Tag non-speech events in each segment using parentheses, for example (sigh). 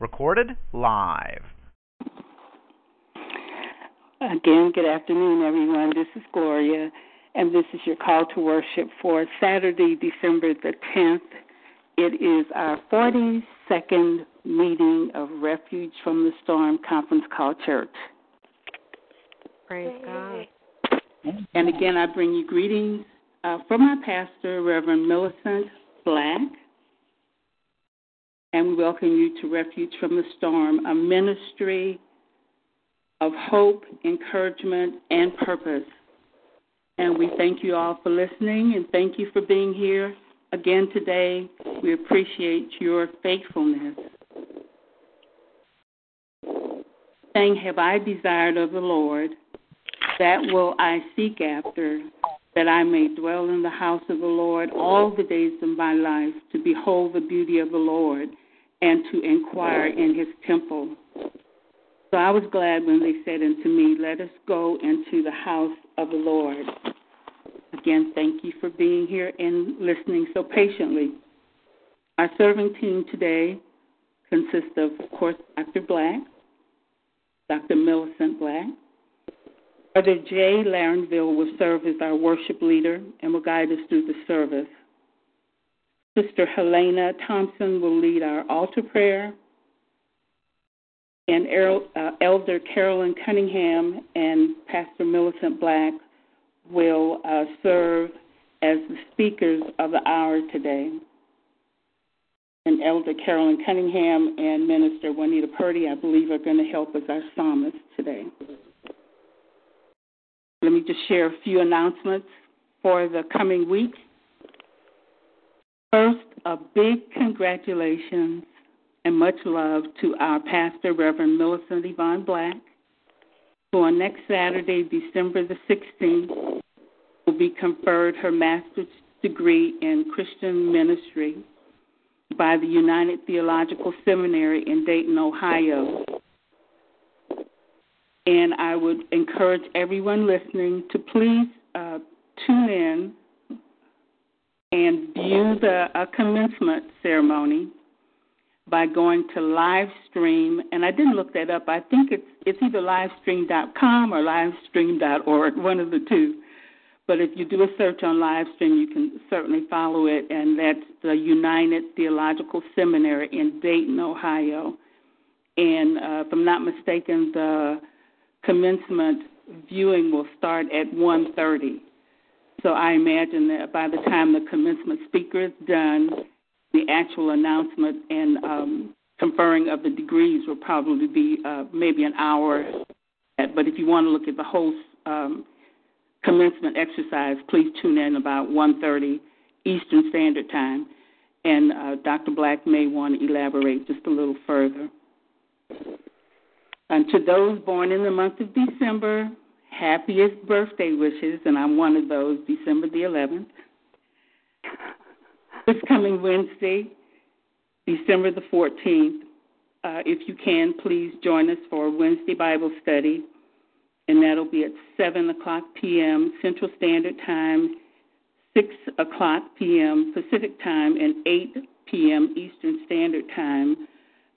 Recorded live. Again, good afternoon, everyone. This is Gloria and this is your call to worship for Saturday, December the 10th. It is our 42nd meeting of Refuge from the Storm conference call church. Praise God. And again, I bring you greetings uh, from our pastor, Reverend Millicent Black. And we welcome you to Refuge from the Storm, a ministry of hope, encouragement, and purpose and we thank you all for listening and thank you for being here again today. We appreciate your faithfulness. Saying, Have I desired of the Lord, that will I seek after, that I may dwell in the house of the Lord all the days of my life, to behold the beauty of the Lord and to inquire in his temple. So I was glad when they said unto me, Let us go into the house of the Lord. Again, thank you for being here and listening so patiently. Our serving team today consists of, of course, Dr. Black, Dr. Millicent Black. Brother Jay Larenville will serve as our worship leader and will guide us through the service. Sister Helena Thompson will lead our altar prayer and uh, Elder Carolyn Cunningham and Pastor Millicent Black will uh, serve as the speakers of the hour today. And Elder Carolyn Cunningham and Minister Juanita Purdy, I believe, are going to help as our psalmist today. Let me just share a few announcements for the coming week. First, a big congratulations and much love to our pastor, Reverend Millicent Yvonne Black, who on next Saturday, December the 16th, will be conferred her master's degree in Christian ministry by the United Theological Seminary in Dayton, Ohio. And I would encourage everyone listening to please uh, tune in and view the uh, commencement ceremony by going to live stream and I didn't look that up. I think it's it's either livestream.com or livestream.org, one of the two. But if you do a search on livestream, you can certainly follow it and that's the United Theological Seminary in Dayton, Ohio. And uh, if I'm not mistaken, the commencement viewing will start at 1:30. So I imagine that by the time the commencement speaker is done, the actual announcement and um, conferring of the degrees will probably be uh, maybe an hour. But if you want to look at the whole um, commencement exercise, please tune in about 1:30 Eastern Standard Time, and uh, Dr. Black may want to elaborate just a little further. And to those born in the month of December, happiest birthday wishes, and I'm one of those, December the 11th. This coming Wednesday, December the 14th, uh, if you can, please join us for Wednesday Bible study, and that'll be at 7 o'clock p.m. Central Standard Time, 6 o'clock p.m. Pacific Time, and 8 p.m. Eastern Standard Time.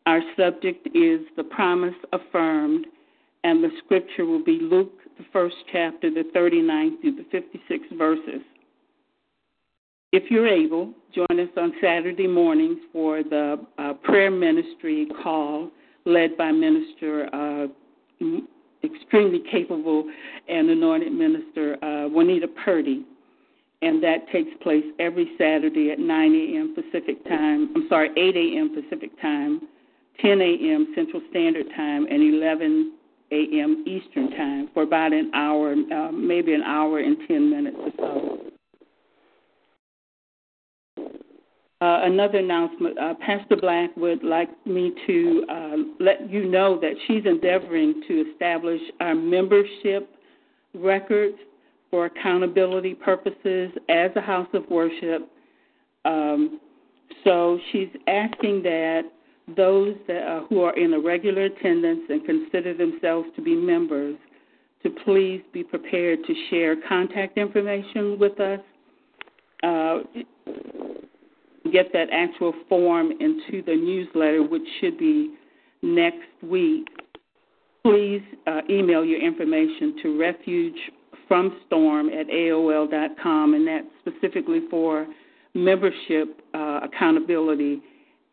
Our subject is the promise affirmed, and the scripture will be Luke, the first chapter, the 39th through the 56th verses. If you're able, join us on Saturday mornings for the uh, prayer ministry call led by Minister, uh, extremely capable and anointed Minister uh, Juanita Purdy. And that takes place every Saturday at 9 a.m. Pacific time. I'm sorry, 8 a.m. Pacific time, 10 a.m. Central Standard Time, and 11 a.m. Eastern Time for about an hour, uh, maybe an hour and 10 minutes or so. another announcement. Uh, Pastor Black would like me to uh, let you know that she's endeavoring to establish our membership records for accountability purposes as a house of worship. Um, so she's asking that those that, uh, who are in a regular attendance and consider themselves to be members to please be prepared to share contact information with us. Uh, get that actual form into the newsletter, which should be next week. Please uh, email your information to refugefromstorm at AOL.com, and that's specifically for membership uh, accountability.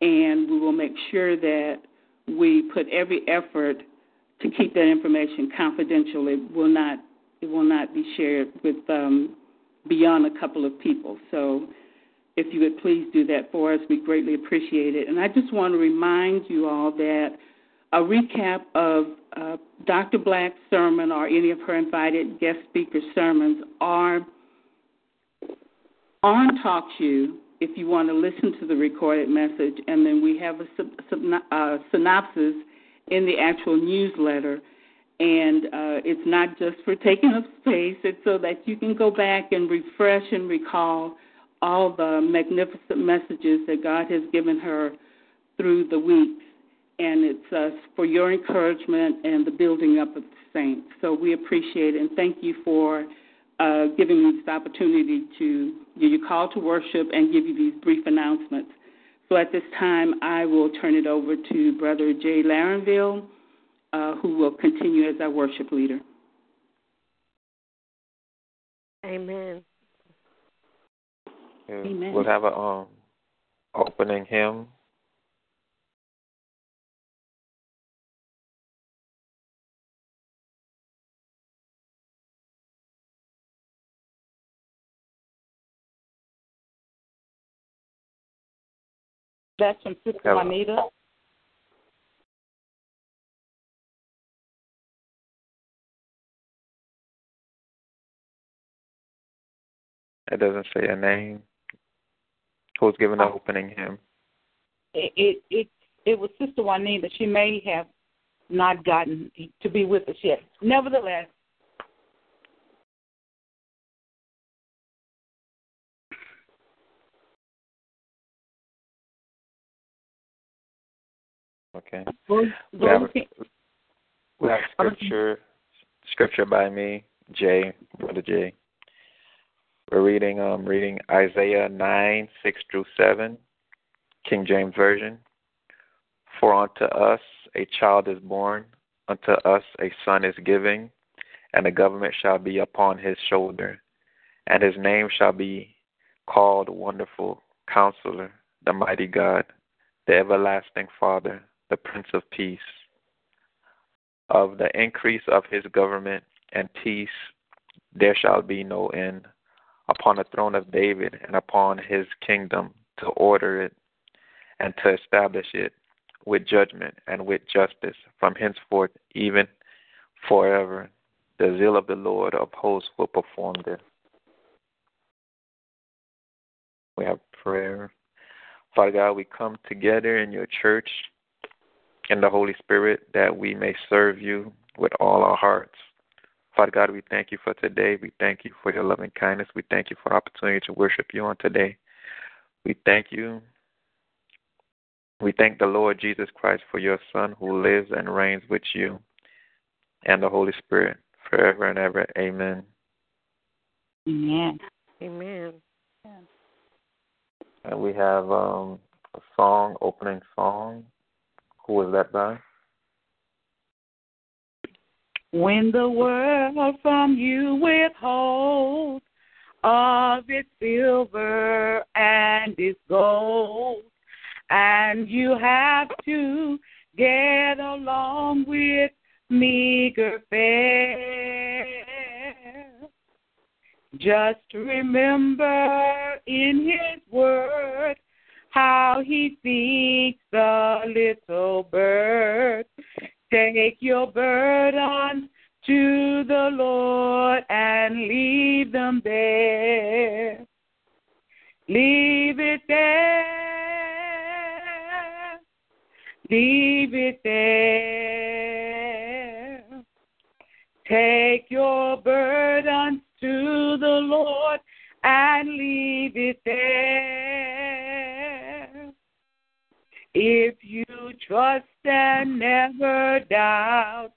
And we will make sure that we put every effort to keep that information confidential. It will not it will not be shared with um, beyond a couple of people. So if you would please do that for us, we greatly appreciate it. And I just want to remind you all that a recap of uh, Dr. Black's sermon or any of her invited guest speaker sermons are on TalkShoe if you want to listen to the recorded message, and then we have a uh, synopsis in the actual newsletter. And uh, it's not just for taking up space, it's so that you can go back and refresh and recall all the magnificent messages that God has given her through the weeks. And it's uh, for your encouragement and the building up of the saints. So we appreciate it and thank you for uh, giving me this opportunity to give you call to worship and give you these brief announcements. So at this time, I will turn it over to Brother Jay Larenville, uh, who will continue as our worship leader. Amen. Amen. We'll have a um opening hymn. That's from Sister Hello. Juanita. It doesn't say a name. Who's giving the oh. opening hymn? It, it it it was Sister Juanita. She may have not gotten to be with us yet. Nevertheless, Okay. We have, we have scripture scripture by me, Jay, Brother Jay. We're reading um reading Isaiah nine, six through seven, King James Version. For unto us a child is born, unto us a son is given, and the government shall be upon his shoulder, and his name shall be called Wonderful Counselor, the Mighty God, the Everlasting Father, the Prince of Peace. Of the increase of his government and peace there shall be no end upon the throne of David and upon his kingdom to order it and to establish it with judgment and with justice from henceforth even forever. The zeal of the Lord of hosts will perform this. We have prayer. Father God, we come together in your church in the Holy Spirit that we may serve you with all our hearts. Father God, we thank you for today. We thank you for your loving kindness. We thank you for the opportunity to worship you on today. We thank you. We thank the Lord Jesus Christ for your Son who lives and reigns with you and the Holy Spirit forever and ever. Amen. Amen. Amen. And we have um, a song, opening song. Who was that by? When the world from you withholds of its silver and its gold, and you have to get along with meager fare. Just remember in his word how he feeds the little bird. Take your burdens to the Lord and leave them there. Leave it there leave it there. Take your burdens to the Lord and leave it there. If you trust and never doubt,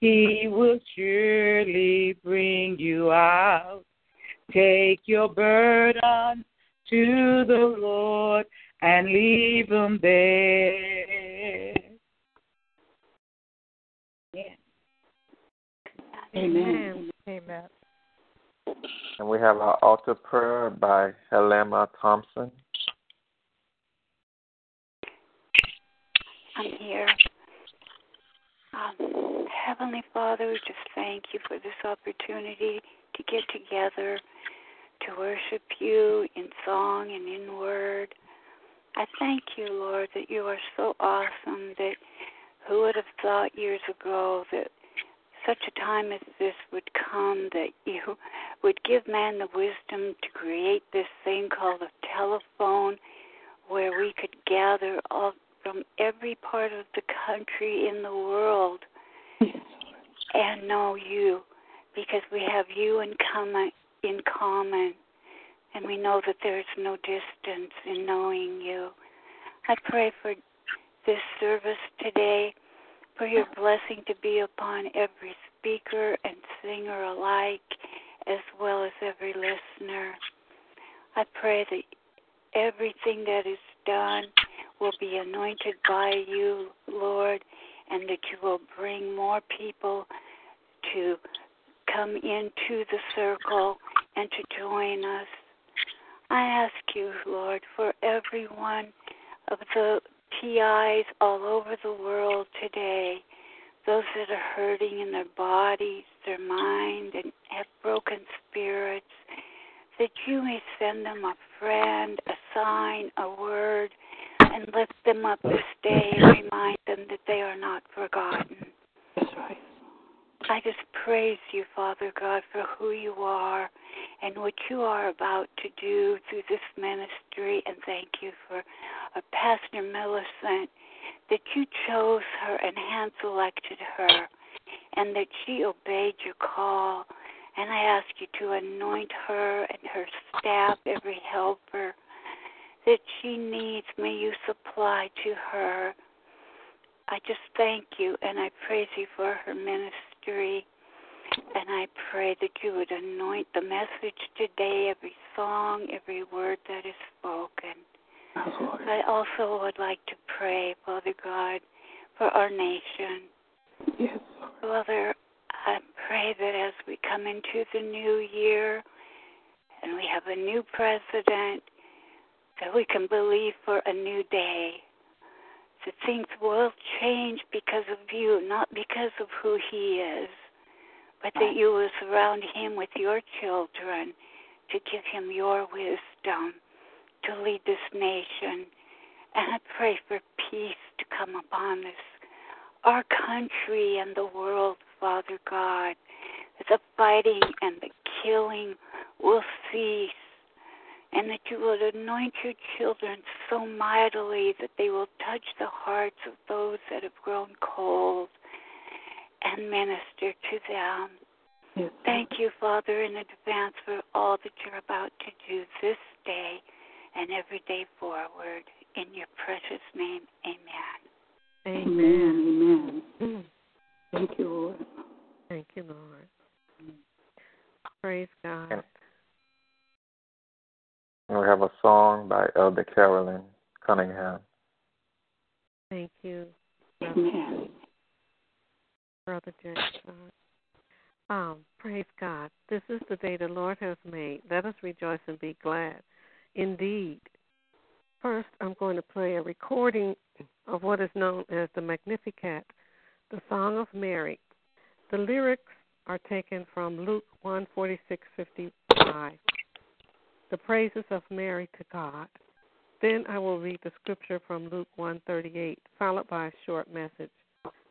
He will surely bring you out. Take your burden to the Lord and leave them there. Yeah. Amen. Amen. And we have our altar prayer by Helena Thompson. I'm here. Um, Heavenly Father, we just thank you for this opportunity to get together to worship you in song and in word. I thank you, Lord, that you are so awesome that who would have thought years ago that such a time as this would come that you would give man the wisdom to create this thing called a telephone where we could gather all from every part of the country in the world and know you because we have you in common in common and we know that there is no distance in knowing you. I pray for this service today, for your blessing to be upon every speaker and singer alike, as well as every listener. I pray that everything that is done will be anointed by you, Lord, and that you will bring more people to come into the circle and to join us. I ask you, Lord, for every one of the TIs all over the world today, those that are hurting in their bodies, their mind, and have broken spirits, that you may send them a friend, a sign, a word, and lift them up this day and remind them that they are not forgotten. That's right. I just praise you, Father God, for who you are and what you are about to do through this ministry. And thank you for uh, Pastor Millicent, that you chose her and hand selected her, and that she obeyed your call. And I ask you to anoint her and her staff, every helper that she needs. May you supply to her. I just thank you and I praise you for her ministry. And I pray that you would anoint the message today, every song, every word that is spoken. Oh, I also would like to pray, Father God, for our nation. Yes. Father, I pray that as we come into the new year and we have a new president, that we can believe for a new day. That things will change because of you, not because of who he is, but that you will surround him with your children to give him your wisdom to lead this nation. And I pray for peace to come upon this, our country and the world, Father God. That the fighting and the killing will cease and that you will anoint your children so mightily that they will touch the hearts of those that have grown cold and minister to them. Yes. Thank you, Father, in advance for all that you're about to do this day and every day forward. In your precious name, amen. Amen. Amen. Mm. Thank you, Lord. Thank you, Lord. Praise God. And- And we have a song by Elder Carolyn Cunningham. Thank you, Amen. Brother Jackson. Um, praise God. This is the day the Lord has made. Let us rejoice and be glad. Indeed. First, I'm going to play a recording of what is known as the Magnificat, the Song of Mary. The lyrics are taken from Luke 146:55. The praises of Mary to God. Then I will read the scripture from Luke 1:38, followed by a short message.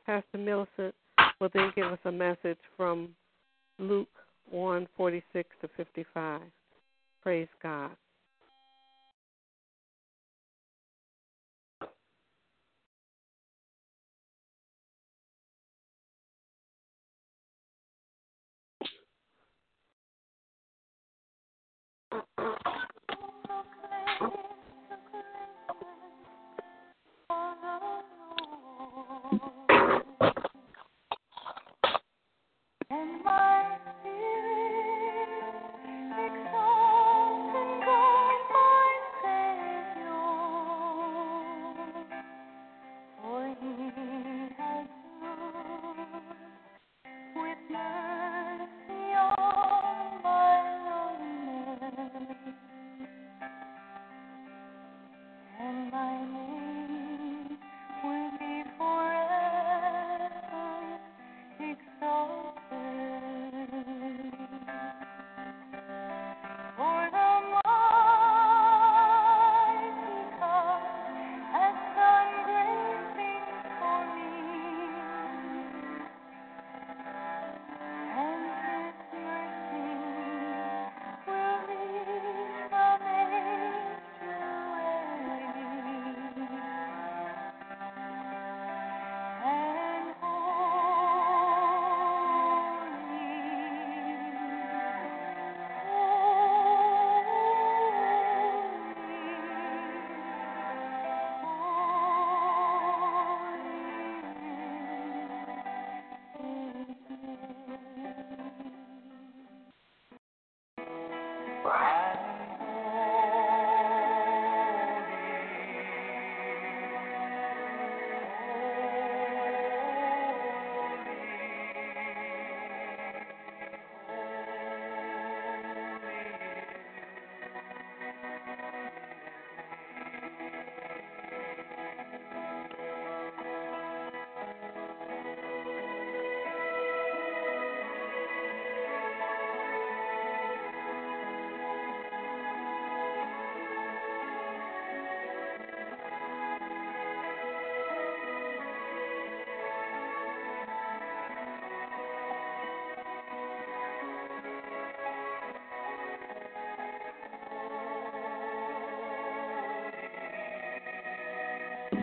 Pastor Millicent will then give us a message from Luke 1:46 to 55. Praise God.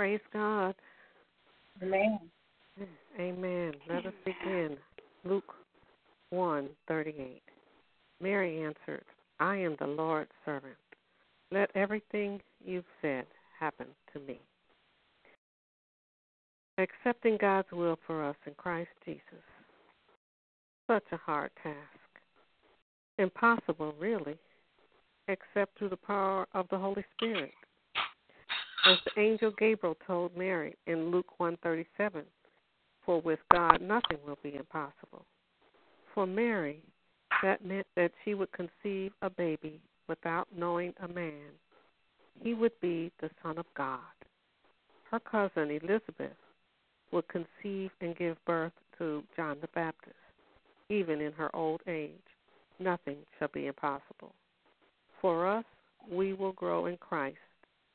Praise God. Amen. Amen. Let us begin. Luke 1 38. Mary answered, I am the Lord's servant. Let everything you've said happen to me. Accepting God's will for us in Christ Jesus. Such a hard task. Impossible, really, except through the power of the Holy Spirit. As the angel Gabriel told Mary in Luke 137, for with God nothing will be impossible. For Mary, that meant that she would conceive a baby without knowing a man. He would be the Son of God. Her cousin Elizabeth would conceive and give birth to John the Baptist. Even in her old age, nothing shall be impossible. For us, we will grow in Christ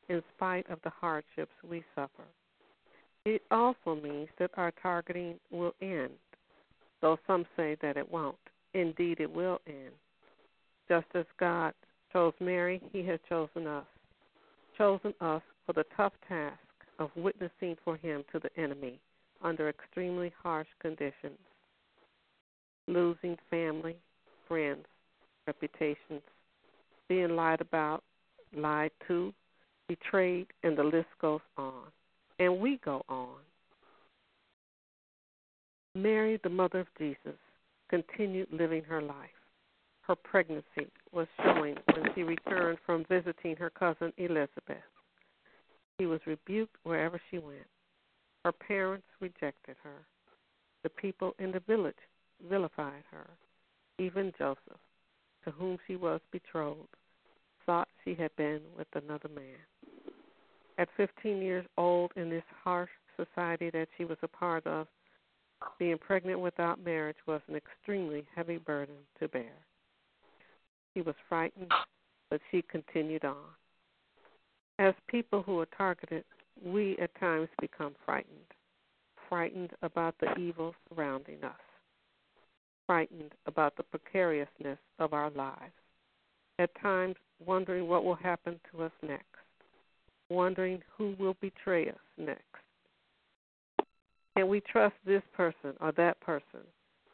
in spite of the hardships we suffer. It also means that our targeting will end, though some say that it won't. Indeed, it will end. Just as God chose Mary, He has chosen us, chosen us for the tough task of witnessing for Him to the enemy under extremely harsh conditions, losing family, friends, reputations, being lied about, lied to, betrayed, and the list goes on. And we go on. Mary, the mother of Jesus, continued living her life. her pregnancy was showing when she returned from visiting her cousin Elizabeth. She was rebuked wherever she went. Her parents rejected her. The people in the village vilified her. Even Joseph, to whom she was betrothed, thought she had been with another man. At 15 years old, in this harsh society that she was a part of, being pregnant without marriage was an extremely heavy burden to bear. She was frightened, but she continued on. As people who are targeted, we at times become frightened, frightened about the evil surrounding us, frightened about the precariousness of our lives, at times wondering what will happen to us next, wondering who will betray us next. Can we trust this person or that person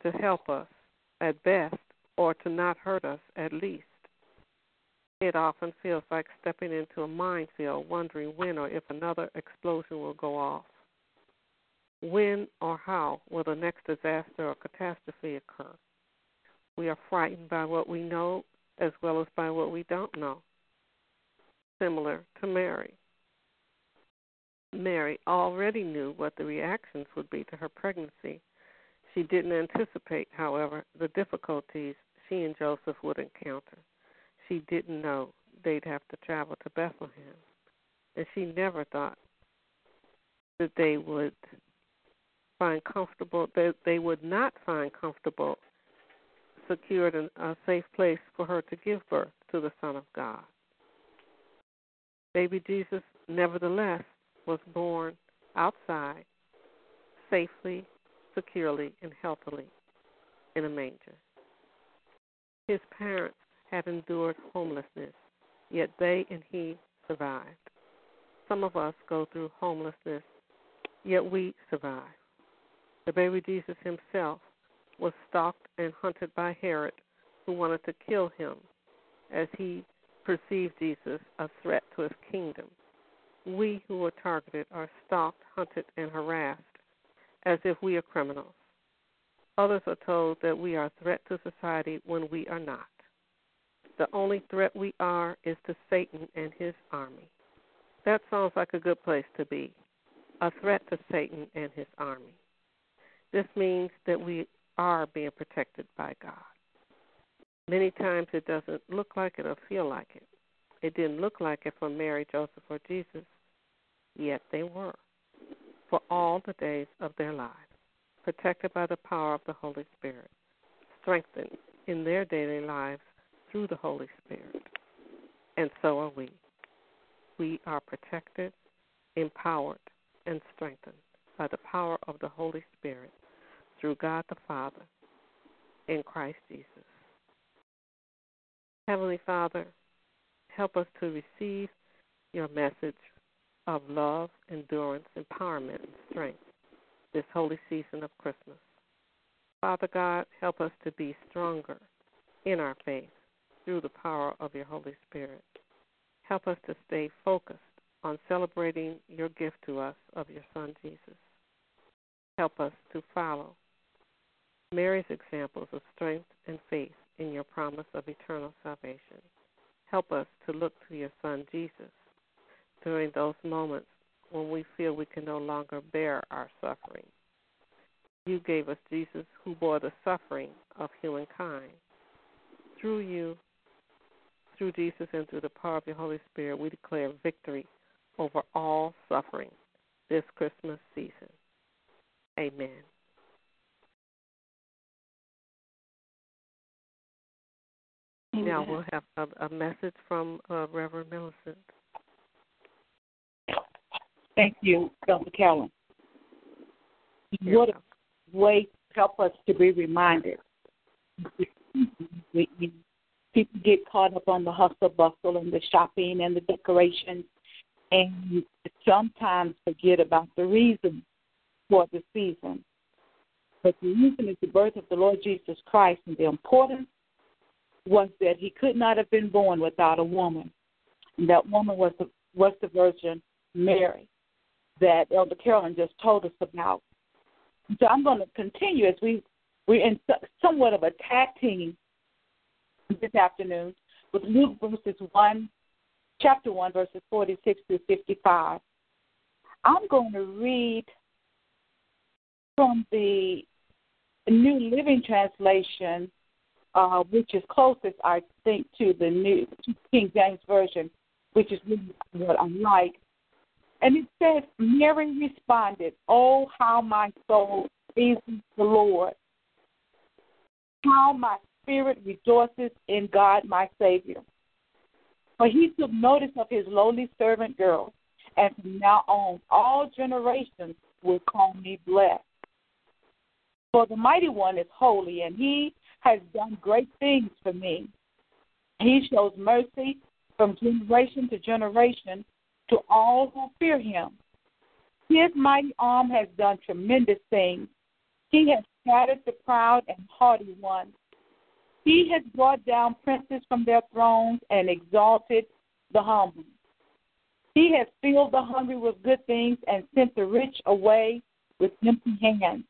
to help us at best or to not hurt us at least? It often feels like stepping into a minefield, wondering when or if another explosion will go off. When or how will the next disaster or catastrophe occur? We are frightened by what we know as well as by what we don't know. Similar to Mary. Mary already knew what the reactions would be to her pregnancy. She didn't anticipate, however, the difficulties she and Joseph would encounter. She didn't know they'd have to travel to Bethlehem. And she never thought that they would find comfortable that they would not find comfortable secured in a safe place for her to give birth to the Son of God. Baby Jesus, nevertheless, was born outside, safely, securely, and healthily in a manger. His parents had endured homelessness, yet they and he survived. Some of us go through homelessness, yet we survive. The baby Jesus himself was stalked and hunted by Herod, who wanted to kill him as he perceived Jesus a threat to his kingdom. We who are targeted are stalked, hunted, and harassed as if we are criminals. Others are told that we are a threat to society when we are not. The only threat we are is to Satan and his army. That sounds like a good place to be a threat to Satan and his army. This means that we are being protected by God. Many times it doesn't look like it or feel like it. It didn't look like it for Mary, Joseph, or Jesus, yet they were for all the days of their lives, protected by the power of the Holy Spirit, strengthened in their daily lives through the Holy Spirit. And so are we. We are protected, empowered, and strengthened by the power of the Holy Spirit through God the Father in Christ Jesus. Heavenly Father, help us to receive your message of love, endurance, empowerment, and strength this holy season of Christmas. Father God, help us to be stronger in our faith through the power of your Holy Spirit. Help us to stay focused on celebrating your gift to us of your Son Jesus. Help us to follow Mary's examples of strength and faith in your promise of eternal salvation. Help us to look to your Son Jesus during those moments when we feel we can no longer bear our suffering. You gave us Jesus who bore the suffering of humankind. Through you, through Jesus and through the power of your Holy Spirit, we declare victory over all suffering this Christmas season. Amen. Now we'll have a, a message from uh, Reverend Millicent. Thank you, Dr. Callan. What a way to help us to be reminded people get caught up on the hustle bustle and the shopping and the decorations and sometimes forget about the reason for the season. But the reason is the birth of the Lord Jesus Christ and the importance was that he could not have been born without a woman. And that woman was the was the Virgin Mary that Elder Carolyn just told us about. So I'm going to continue as we we're in somewhat of a tag team this afternoon with Luke verses 1, chapter 1, verses 46 through 55. I'm going to read from the New Living Translation, uh, which is closest, I think, to the New King James Version, which is really what I like. And it says, Mary responded, Oh, how my soul praises the Lord, how my spirit rejoices in God my Savior. For he took notice of his lowly servant girl, and from now on all generations will call me blessed. For the mighty one is holy, and he has done great things for me. He shows mercy from generation to generation to all who fear him. His mighty arm has done tremendous things. He has scattered the proud and haughty ones. He has brought down princes from their thrones and exalted the humble. He has filled the hungry with good things and sent the rich away with empty hands.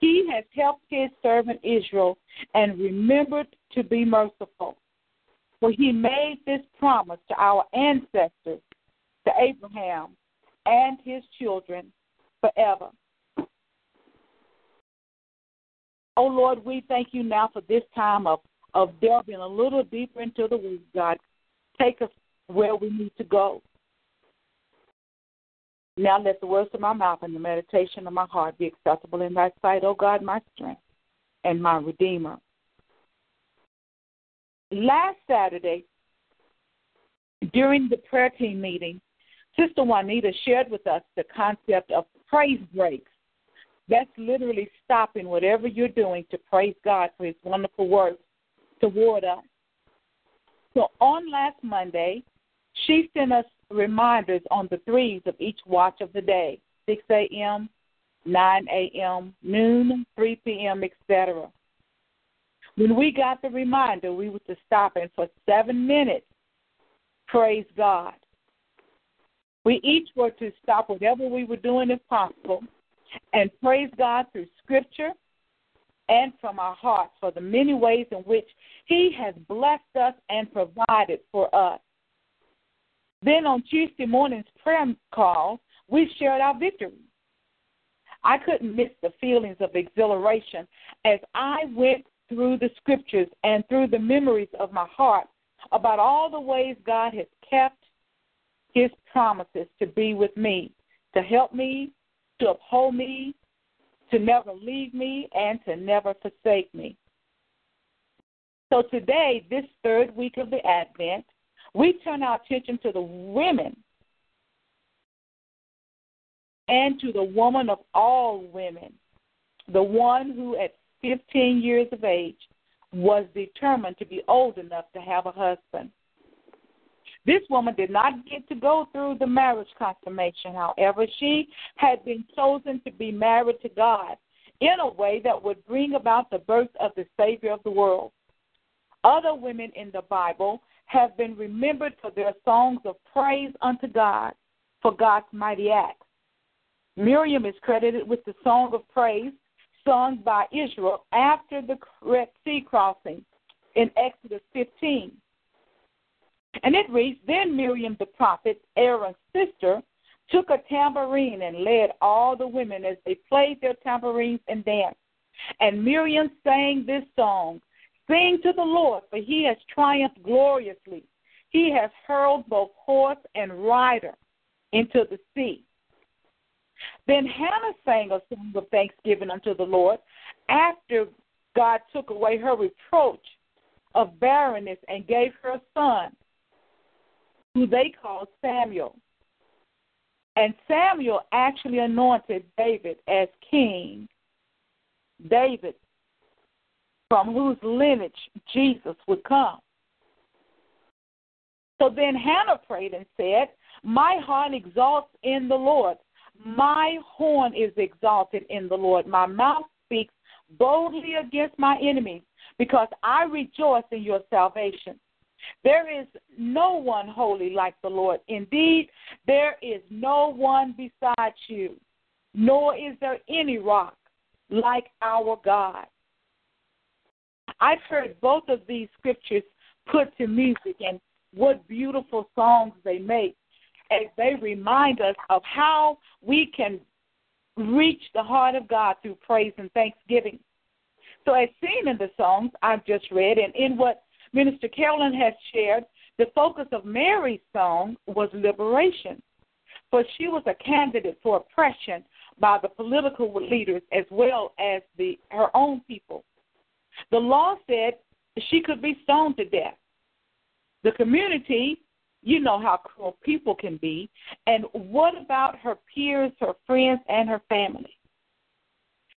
He has helped his servant Israel and remembered to be merciful. For he made this promise to our ancestors, to Abraham and his children forever. Oh Lord, we thank you now for this time of, of delving a little deeper into the word, God. Take us where we need to go. Now let the words of my mouth and the meditation of my heart be acceptable in thy sight, O God, my strength and my redeemer. Last Saturday, during the prayer team meeting, Sister Juanita shared with us the concept of praise breaks. That's literally stopping whatever you're doing to praise God for his wonderful work toward us. So on last Monday, she sent us reminders on the threes of each watch of the day 6 a.m., 9 a.m., noon, 3 p.m., etc. When we got the reminder, we were to stop and for seven minutes praise God. We each were to stop whatever we were doing if possible and praise God through scripture and from our hearts for the many ways in which He has blessed us and provided for us. Then on Tuesday morning's prayer call, we shared our victory. I couldn't miss the feelings of exhilaration as I went through the scriptures and through the memories of my heart about all the ways God has kept his promises to be with me, to help me, to uphold me, to never leave me, and to never forsake me. So today, this third week of the Advent, we turn our attention to the women and to the woman of all women, the one who at 15 years of age was determined to be old enough to have a husband. This woman did not get to go through the marriage consummation. However, she had been chosen to be married to God in a way that would bring about the birth of the Savior of the world. Other women in the Bible have been remembered for their songs of praise unto God for God's mighty acts. Miriam is credited with the song of praise sung by Israel after the Red Sea crossing in Exodus 15. And it reads Then Miriam the prophet, Aaron's sister, took a tambourine and led all the women as they played their tambourines and danced. And Miriam sang this song Sing to the Lord, for he has triumphed gloriously. He has hurled both horse and rider into the sea. Then Hannah sang a song of thanksgiving unto the Lord after God took away her reproach of barrenness and gave her a son, who they called Samuel. And Samuel actually anointed David as king. David from whose lineage Jesus would come. So then Hannah prayed and said, My heart exalts in the Lord. My horn is exalted in the Lord. My mouth speaks boldly against my enemies because I rejoice in your salvation. There is no one holy like the Lord. Indeed, there is no one besides you, nor is there any rock like our God. I've heard both of these scriptures put to music, and what beautiful songs they make as they remind us of how we can reach the heart of God through praise and thanksgiving. So, as seen in the songs I've just read, and in what Minister Carolyn has shared, the focus of Mary's song was liberation, for she was a candidate for oppression by the political leaders as well as the her own people. The law said she could be stoned to death. The community, you know how cruel people can be. And what about her peers, her friends, and her family?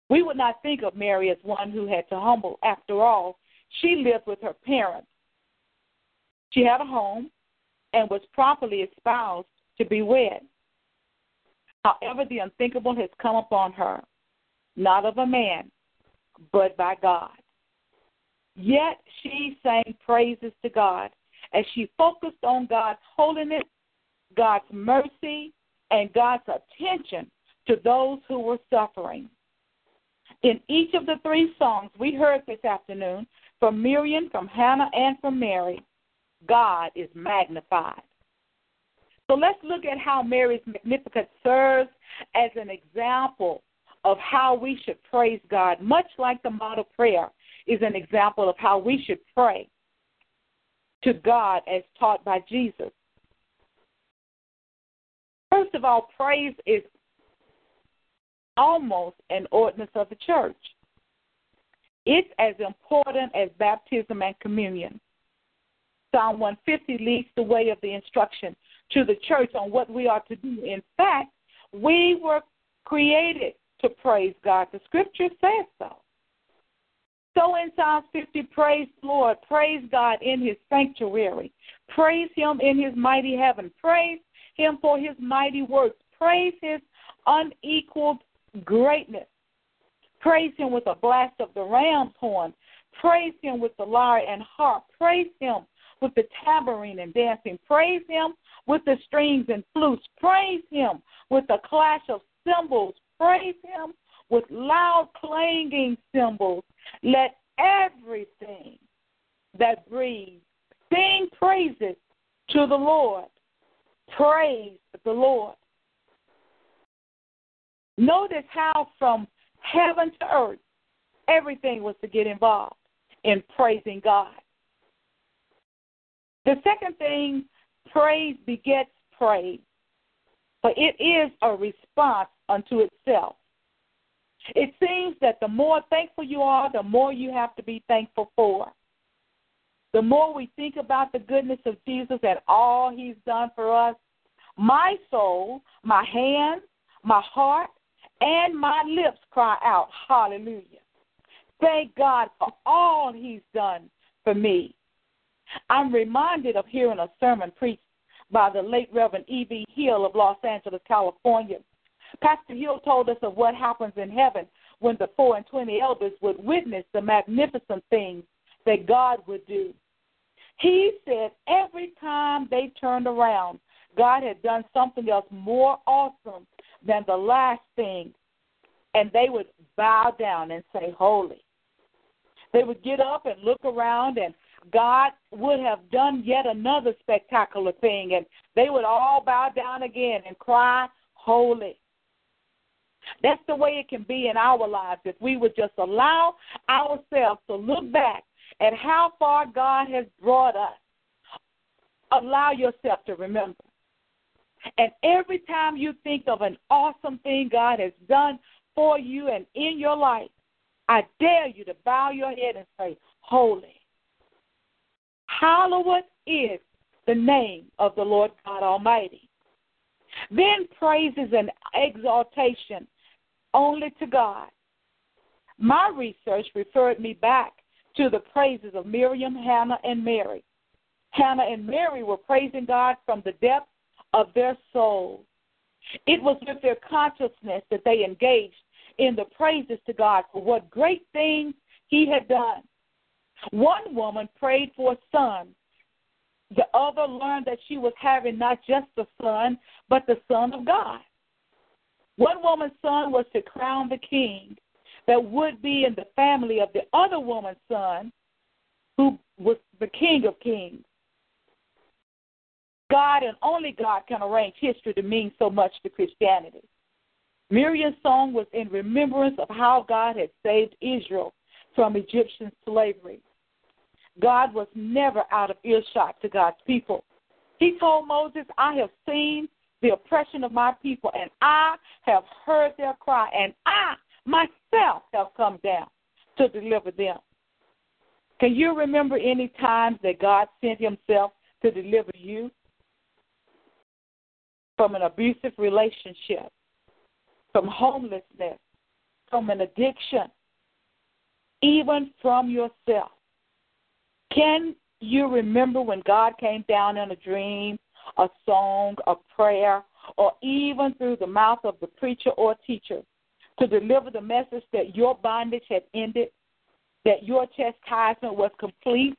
We would not think of Mary as one who had to humble. After all, she lived with her parents. She had a home and was properly espoused to be wed. However, the unthinkable has come upon her, not of a man, but by God. Yet she sang praises to God as she focused on God's holiness, God's mercy, and God's attention to those who were suffering. In each of the three songs we heard this afternoon from Miriam, from Hannah, and from Mary, God is magnified. So let's look at how Mary's Magnificat serves as an example of how we should praise God, much like the model prayer is an example of how we should pray to God as taught by Jesus. First of all, praise is almost an ordinance of the church. It's as important as baptism and communion. Psalm 150 leads the way of the instruction to the church on what we are to do. In fact, we were created to praise God. The scripture says so. So in Psalm 50, praise the Lord. Praise God in his sanctuary. Praise him in his mighty heaven. Praise him for his mighty works. Praise his unequaled greatness. Praise him with a blast of the ram's horn. Praise him with the lyre and harp. Praise him with the tambourine and dancing. Praise him with the strings and flutes. Praise him with the clash of cymbals. Praise him with loud clanging cymbals. Let everything that breathes sing praises to the Lord. Praise the Lord. Notice how from heaven to earth, everything was to get involved in praising God. The second thing, praise begets praise, for it is a response unto itself. It seems that the more thankful you are, the more you have to be thankful for. The more we think about the goodness of Jesus and all he's done for us, my soul, my hands, my heart, and my lips cry out, Hallelujah. Thank God for all he's done for me. I'm reminded of hearing a sermon preached by the late Reverend E.B. Hill of Los Angeles, California. Pastor Hill told us of what happens in heaven when the four and twenty elders would witness the magnificent things that God would do. He said every time they turned around, God had done something else more awesome than the last thing, and they would bow down and say, Holy. They would get up and look around and God would have done yet another spectacular thing, and they would all bow down again and cry, Holy. That's the way it can be in our lives if we would just allow ourselves to look back at how far God has brought us. Allow yourself to remember. And every time you think of an awesome thing God has done for you and in your life, I dare you to bow your head and say, Holy. Hallowed is the name of the Lord God Almighty. Then praises and exaltation only to God. My research referred me back to the praises of Miriam, Hannah, and Mary. Hannah and Mary were praising God from the depths of their souls. It was with their consciousness that they engaged in the praises to God for what great things He had done. One woman prayed for a son. The other learned that she was having not just the son, but the son of God. One woman's son was to crown the king that would be in the family of the other woman's son, who was the King of Kings. God and only God can arrange history to mean so much to Christianity. Miriam's song was in remembrance of how God had saved Israel from Egyptian slavery. God was never out of earshot to God's people. He told Moses, I have seen the oppression of my people, and I have heard their cry, and I myself have come down to deliver them. Can you remember any times that God sent Himself to deliver you from an abusive relationship, from homelessness, from an addiction, even from yourself? Can you remember when God came down in a dream, a song, a prayer, or even through the mouth of the preacher or teacher to deliver the message that your bondage had ended, that your chastisement was complete?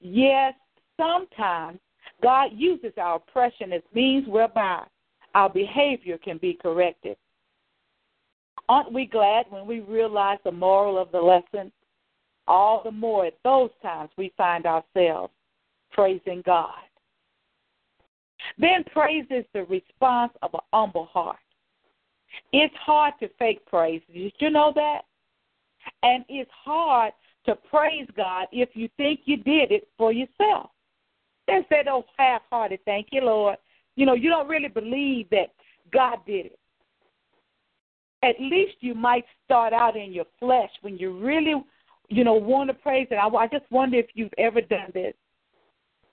Yes, sometimes God uses our oppression as means whereby our behavior can be corrected. Aren't we glad when we realize the moral of the lesson? all the more at those times we find ourselves praising God. Then praise is the response of an humble heart. It's hard to fake praise. Did you know that? And it's hard to praise God if you think you did it for yourself. They said, oh, half hearted, thank you, Lord. You know, you don't really believe that God did it. At least you might start out in your flesh when you really you know, want to praise it. I, I just wonder if you've ever done this.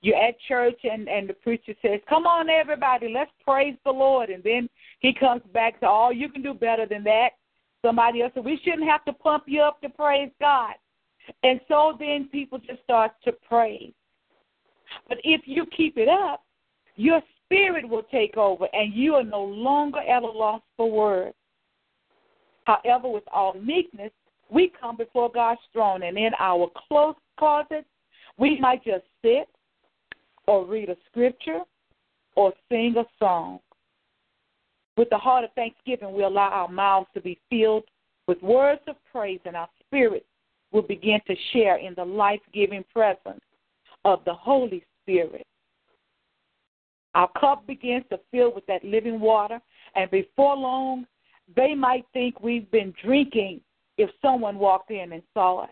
You're at church and and the preacher says, "Come on, everybody, let's praise the Lord," and then he comes back to, "Oh, you can do better than that." Somebody else said, "We shouldn't have to pump you up to praise God," and so then people just start to praise. But if you keep it up, your spirit will take over, and you are no longer at a loss for words. However, with all meekness, we come before God's throne, and in our close closet, we might just sit or read a scripture or sing a song. With the heart of thanksgiving, we allow our mouths to be filled with words of praise, and our spirits will begin to share in the life giving presence of the Holy Spirit. Our cup begins to fill with that living water, and before long, they might think we've been drinking if someone walked in and saw us.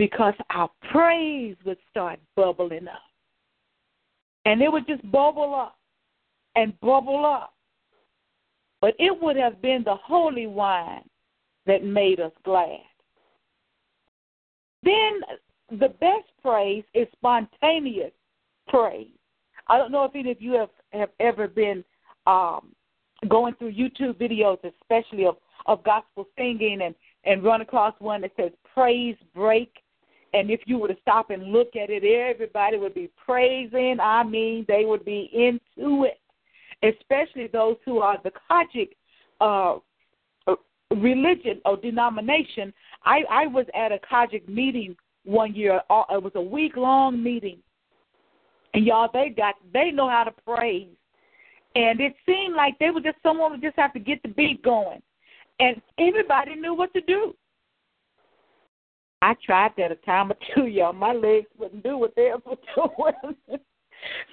Because our praise would start bubbling up. And it would just bubble up and bubble up. But it would have been the holy wine that made us glad. Then the best praise is spontaneous praise. I don't know if any of you have, have ever been um, going through YouTube videos, especially of of gospel singing and and run across one that says praise break and if you were to stop and look at it everybody would be praising. I mean they would be into it. Especially those who are the COGIC uh religion or denomination. I i was at a COGIC meeting one year. Uh, it was a week long meeting. And y'all they got they know how to praise. And it seemed like they were just someone would just have to get the beat going. And everybody knew what to do. I tried that a time or two, y'all. My legs wouldn't do what theirs (laughs) were doing.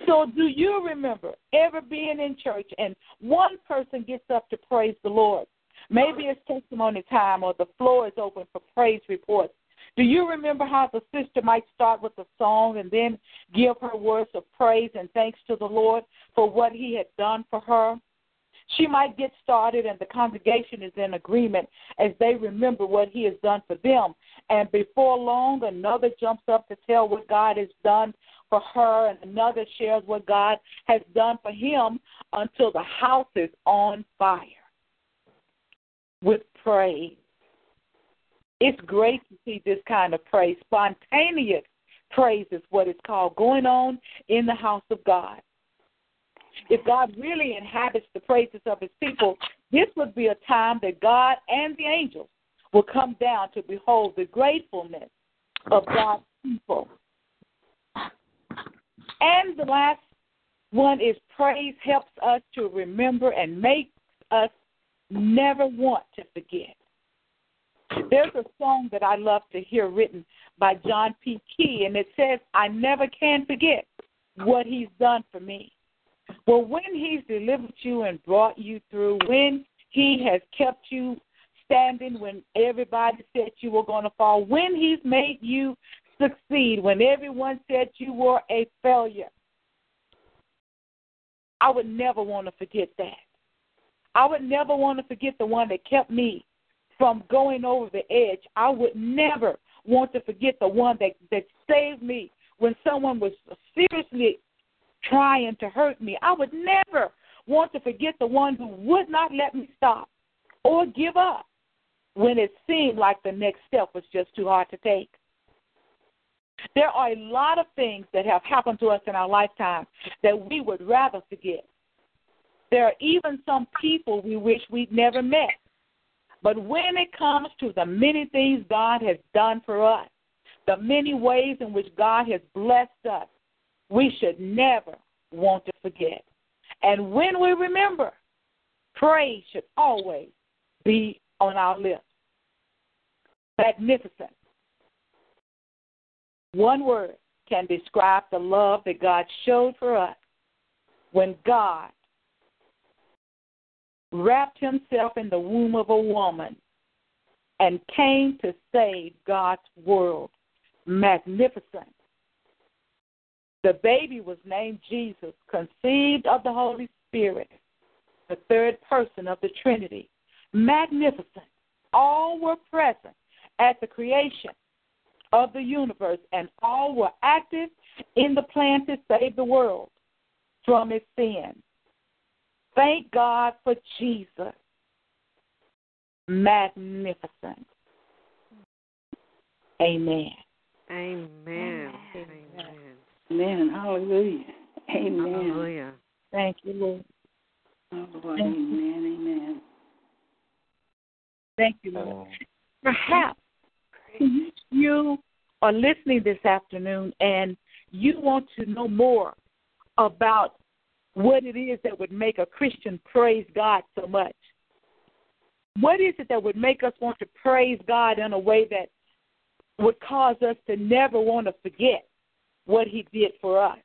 so, do you remember ever being in church and one person gets up to praise the Lord? Maybe it's testimony time or the floor is open for praise reports. Do you remember how the sister might start with a song and then give her words of praise and thanks to the Lord for what he had done for her? She might get started, and the congregation is in agreement as they remember what He has done for them. And before long, another jumps up to tell what God has done for her, and another shares what God has done for him until the house is on fire with praise. It's great to see this kind of praise. Spontaneous praise is what it's called, going on in the house of God if God really inhabits the praises of his people, this would be a time that God and the angels will come down to behold the gratefulness of God's people. And the last one is praise helps us to remember and makes us never want to forget. There's a song that I love to hear written by John P. Kee, and it says, I never can forget what he's done for me. Well, when he's delivered you and brought you through, when he has kept you standing when everybody said you were going to fall, when he's made you succeed, when everyone said you were a failure, I would never want to forget that. I would never want to forget the one that kept me from going over the edge. I would never want to forget the one that, that saved me when someone was seriously trying to hurt me. I would never want to forget the one who would not let me stop or give up when it seemed like the next step was just too hard to take. There are a lot of things that have happened to us in our lifetime that we would rather forget. There are even some people we wish we'd never met. But when it comes to the many things God has done for us, the many ways in which God has blessed us, we should never want to forget. And when we remember, praise should always be on our lips. Magnificent. One word can describe the love that God showed for us when God wrapped himself in the womb of a woman and came to save God's world. Magnificent. The baby was named Jesus, conceived of the Holy Spirit, the third person of the Trinity. Magnificent. All were present at the creation of the universe, and all were active in the plan to save the world from its sin. Thank God for Jesus. Magnificent. Amen. Amen. Amen. Amen. Hallelujah. Amen. Hallelujah. Thank you, Lord. Oh, Lord. Amen. Amen. Thank you, Lord. Perhaps mm-hmm. you are listening this afternoon and you want to know more about what it is that would make a Christian praise God so much. What is it that would make us want to praise God in a way that would cause us to never want to forget what He did for us?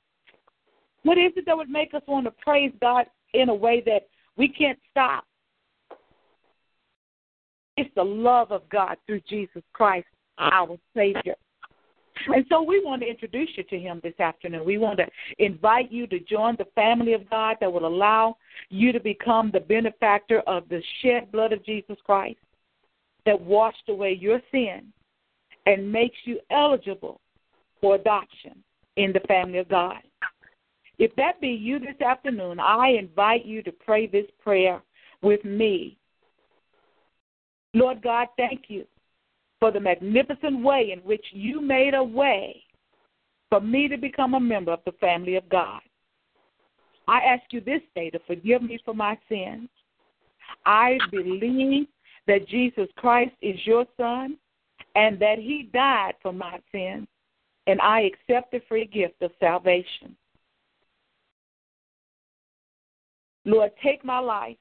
What is it that would make us want to praise God in a way that we can't stop? It's the love of God through Jesus Christ, our Savior. And so we want to introduce you to him this afternoon. We want to invite you to join the family of God that will allow you to become the benefactor of the shed blood of Jesus Christ that washed away your sin and makes you eligible for adoption in the family of God. If that be you this afternoon, I invite you to pray this prayer with me. Lord God, thank you for the magnificent way in which you made a way for me to become a member of the family of God. I ask you this day to forgive me for my sins. I believe that Jesus Christ is your Son and that He died for my sins, and I accept the free gift of salvation. Lord, take my life,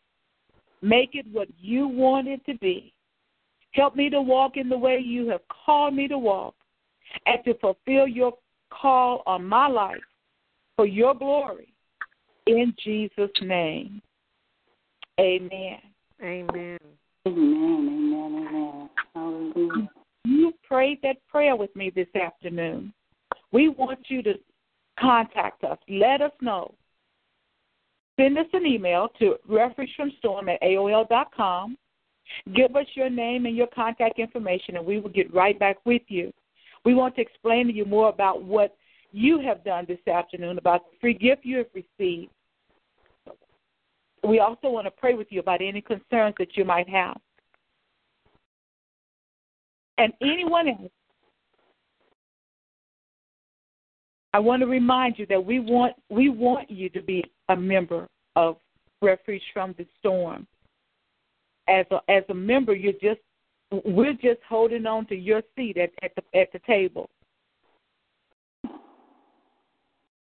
make it what you want it to be, Help me to walk in the way you have called me to walk and to fulfill your call on my life for your glory. In Jesus' name. Amen. Amen. Amen. Amen. Amen. Hallelujah. You prayed that prayer with me this afternoon. We want you to contact us. Let us know. Send us an email to refuge at AOL.com Give us your name and your contact information, and we will get right back with you. We want to explain to you more about what you have done this afternoon, about the free gift you have received. We also want to pray with you about any concerns that you might have. And anyone else, I want to remind you that we want we want you to be a member of Refuge from the Storm as a as a member, you're just we're just holding on to your seat at, at the at the table.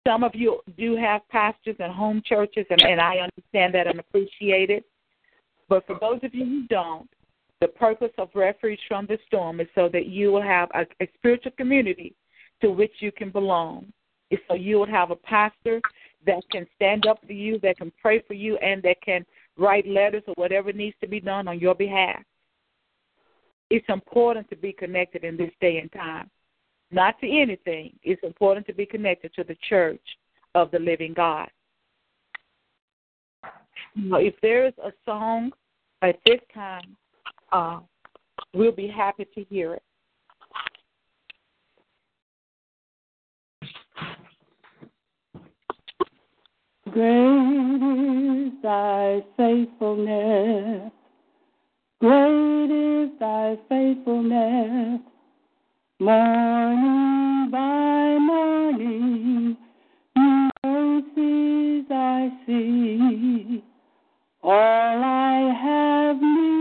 Some of you do have pastors and home churches, and, and I understand that and appreciate it. But for those of you who don't, The purpose of Refuge from the Storm is so that you will have a, a spiritual community to which you can belong. It's so you will have a pastor that can stand up for you, that can pray for you, and that can write letters or whatever needs to be done on your behalf. It's important to be connected in this day and time. Not to anything. It's important to be connected to the church of the living God. Now, if there is a song at this time, uh, we'll be happy to hear it. Great is thy faithfulness. Great is thy faithfulness. Morning by morning, new mercies I see. All I have needed,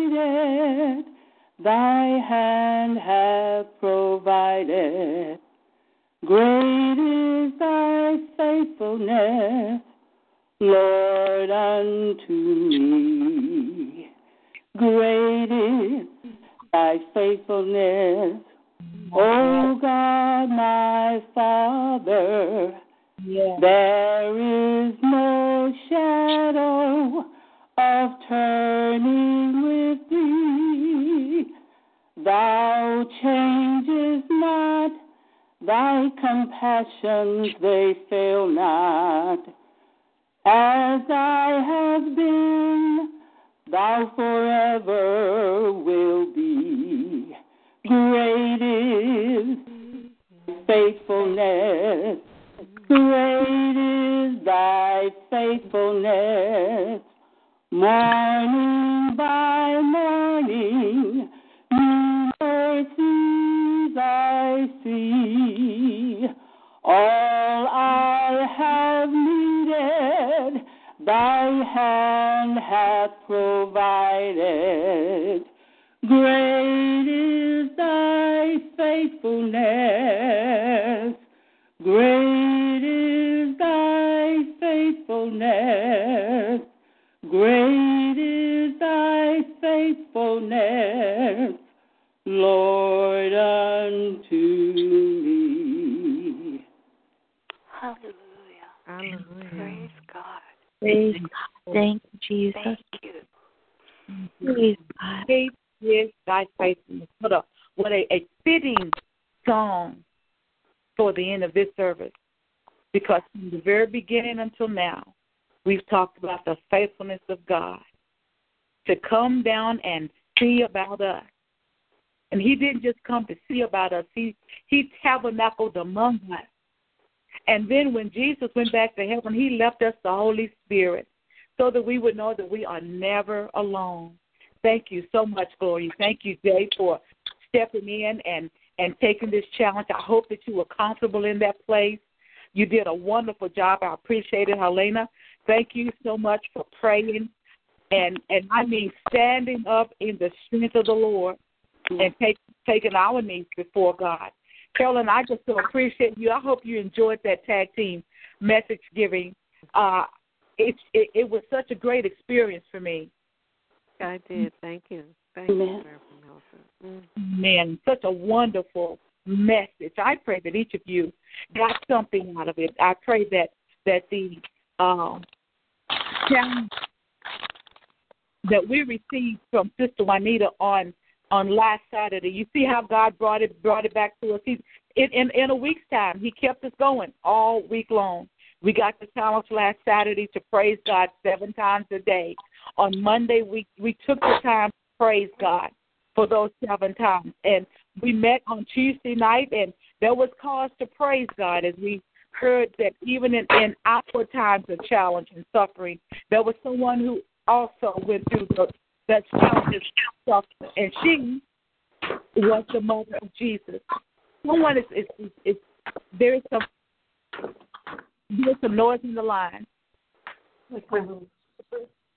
thy hand hath provided. Great is thy faithfulness, Lord, unto me. Great is thy faithfulness, O God, my Father. There is no shadow of turning with thee. Thou changest not, thy compassions they fail not. As I have been, thou forever will be. Great is faithfulness. Great is thy faithfulness. Morning by morning, new mercies I see. All I have needed, thy hand hath provided. Great is thy faithfulness. Great is thy faithfulness. Great is thy faithfulness, Lord, unto me. Hallelujah. Hallelujah. Praise God. Praise God. Thank you, Jesus. Thank you. Praise God. Great is thy faithfulness. What a what a, a fitting song for the end of this service. Because from the very beginning until now, we've talked about the faithfulness of God to come down and see about us. And he didn't just come to see about us, he, he tabernacled among us. And then when Jesus went back to heaven, he left us the Holy Spirit so that we would know that we are never alone. Thank you so much, Glory. Thank you, Jay, for stepping in and, and taking this challenge. I hope that you were comfortable in that place. You did a wonderful job. I appreciate it, Helena. Thank you so much for praying and and I mean standing up in the strength of the Lord and take, taking our needs before God. Carolyn, I just so appreciate you. I hope you enjoyed that tag team message giving. Uh, it, it it was such a great experience for me. I did. Thank you. Thank you, Amen. Reverend Nelson. Mm. Man, such a wonderful message. I pray that each of you got something out of it. I pray that that the um, challenge that we received from Sister Juanita on on last Saturday. You see how God brought it brought it back to us. He in, in in a week's time, He kept us going all week long. We got the challenge last Saturday to praise God seven times a day. On Monday, we we took the time to praise God for those seven times, and we met on Tuesday night, and there was cause to praise God as we heard that even in, in our times of challenge and suffering, there was someone who also went through the, that challenges and suffering, and she was the mother of Jesus. Someone is, is, is, is there is some there's some noise in the line.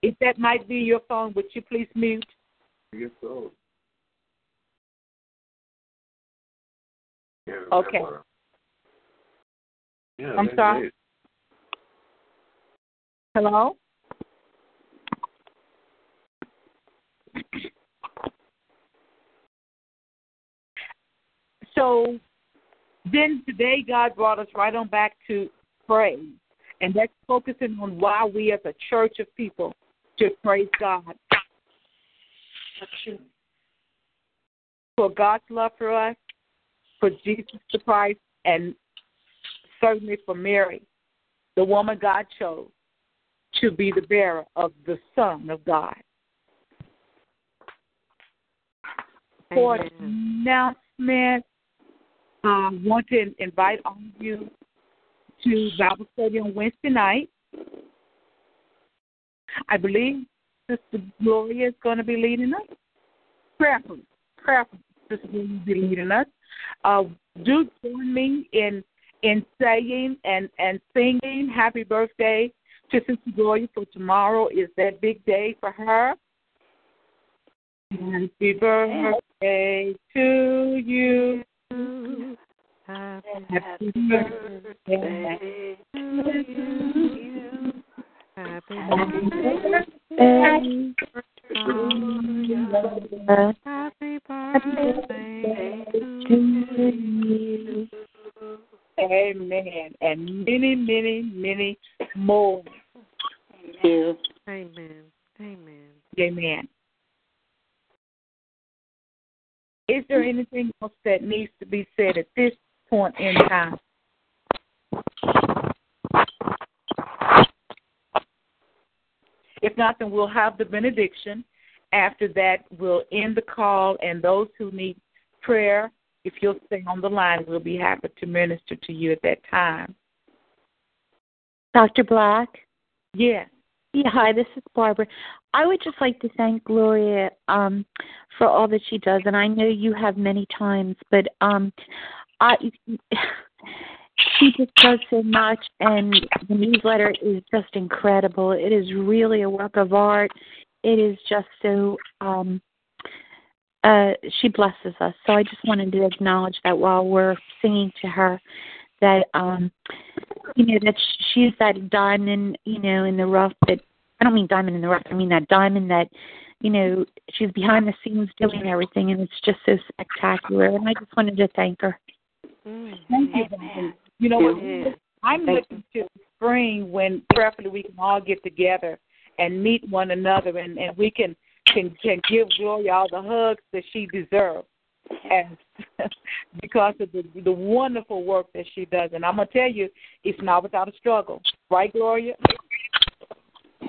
If that might be your phone, would you please mute? Guess so. Okay. Yeah, I'm sorry. Great. Hello? So then today, God brought us right on back to praise. And that's focusing on why we as a church of people should praise God. For God's love for us, for Jesus the Christ, and certainly for Mary, the woman God chose to be the bearer of the Son of God. For announcement, I want to invite all of you to Bible study on Wednesday night. I believe Sister Gloria is going to be leading us. Prayerfully, prayerfully, Sister Gloria will be leading us. Uh, do join me in in saying and and singing happy birthday to Sister Gloria for tomorrow is that big day for her. Happy birthday to you. Happy, birthday to you. Happy birthday. Happy birthday to you. Amen. And many, many, many more. Amen. Amen. Amen. Amen. Is there anything else that needs to be said at this point in time? If not, then we'll have the benediction. After that, we'll end the call, and those who need prayer, if you'll stay on the line, we'll be happy to minister to you at that time. Dr. Black? Yes. Yeah, hi, this is Barbara. I would just like to thank Gloria um, for all that she does, and I know you have many times, but um, I (laughs) she just does so much, and the newsletter is just incredible. It is really a work of art. It is just so. Um, uh, she blesses us, so I just wanted to acknowledge that while we're singing to her, that um, you know that she's that diamond, you know, in the rough. That I don't mean diamond in the rough. I mean that diamond that you know she's behind the scenes doing everything, and it's just so spectacular. And I just wanted to thank her. Thank you. Barbara. You know what? I'm looking to spring when prayerfully we can all get together and meet one another, and and we can can can give Gloria all the hugs that she deserves, and (laughs) because of the the wonderful work that she does. And I'm gonna tell you, it's not without a struggle, right, Gloria?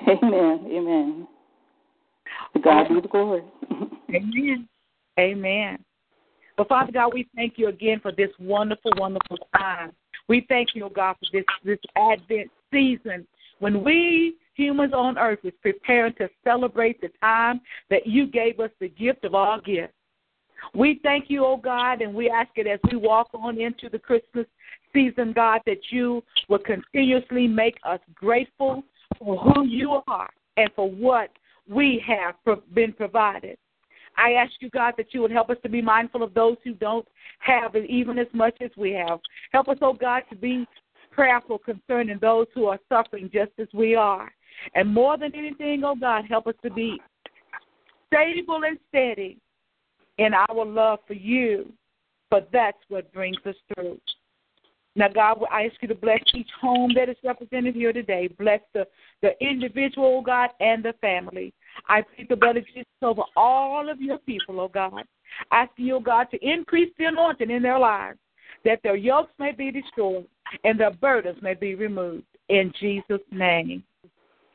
Amen. Amen. To God be the glory. Amen. Amen. Well, Father God, we thank you again for this wonderful, wonderful time. We thank you, oh God, for this this Advent season when we humans on earth is preparing to celebrate the time that you gave us the gift of all gifts. We thank you, oh God, and we ask it as we walk on into the Christmas season, God, that you will continuously make us grateful for who you are and for what we have been provided. I ask you, God, that you would help us to be mindful of those who don't have it even as much as we have. Help us, oh God, to be prayerful concerning those who are suffering just as we are. And more than anything, oh God, help us to be stable and steady in our love for you, for that's what brings us through. Now, God, I ask you to bless each home that is represented here today. Bless the, the individual, oh God, and the family. I plead the blood of Jesus over all of your people, oh God. I ask you, oh God, to increase the anointing in their lives, that their yokes may be destroyed and their burdens may be removed. In Jesus' name,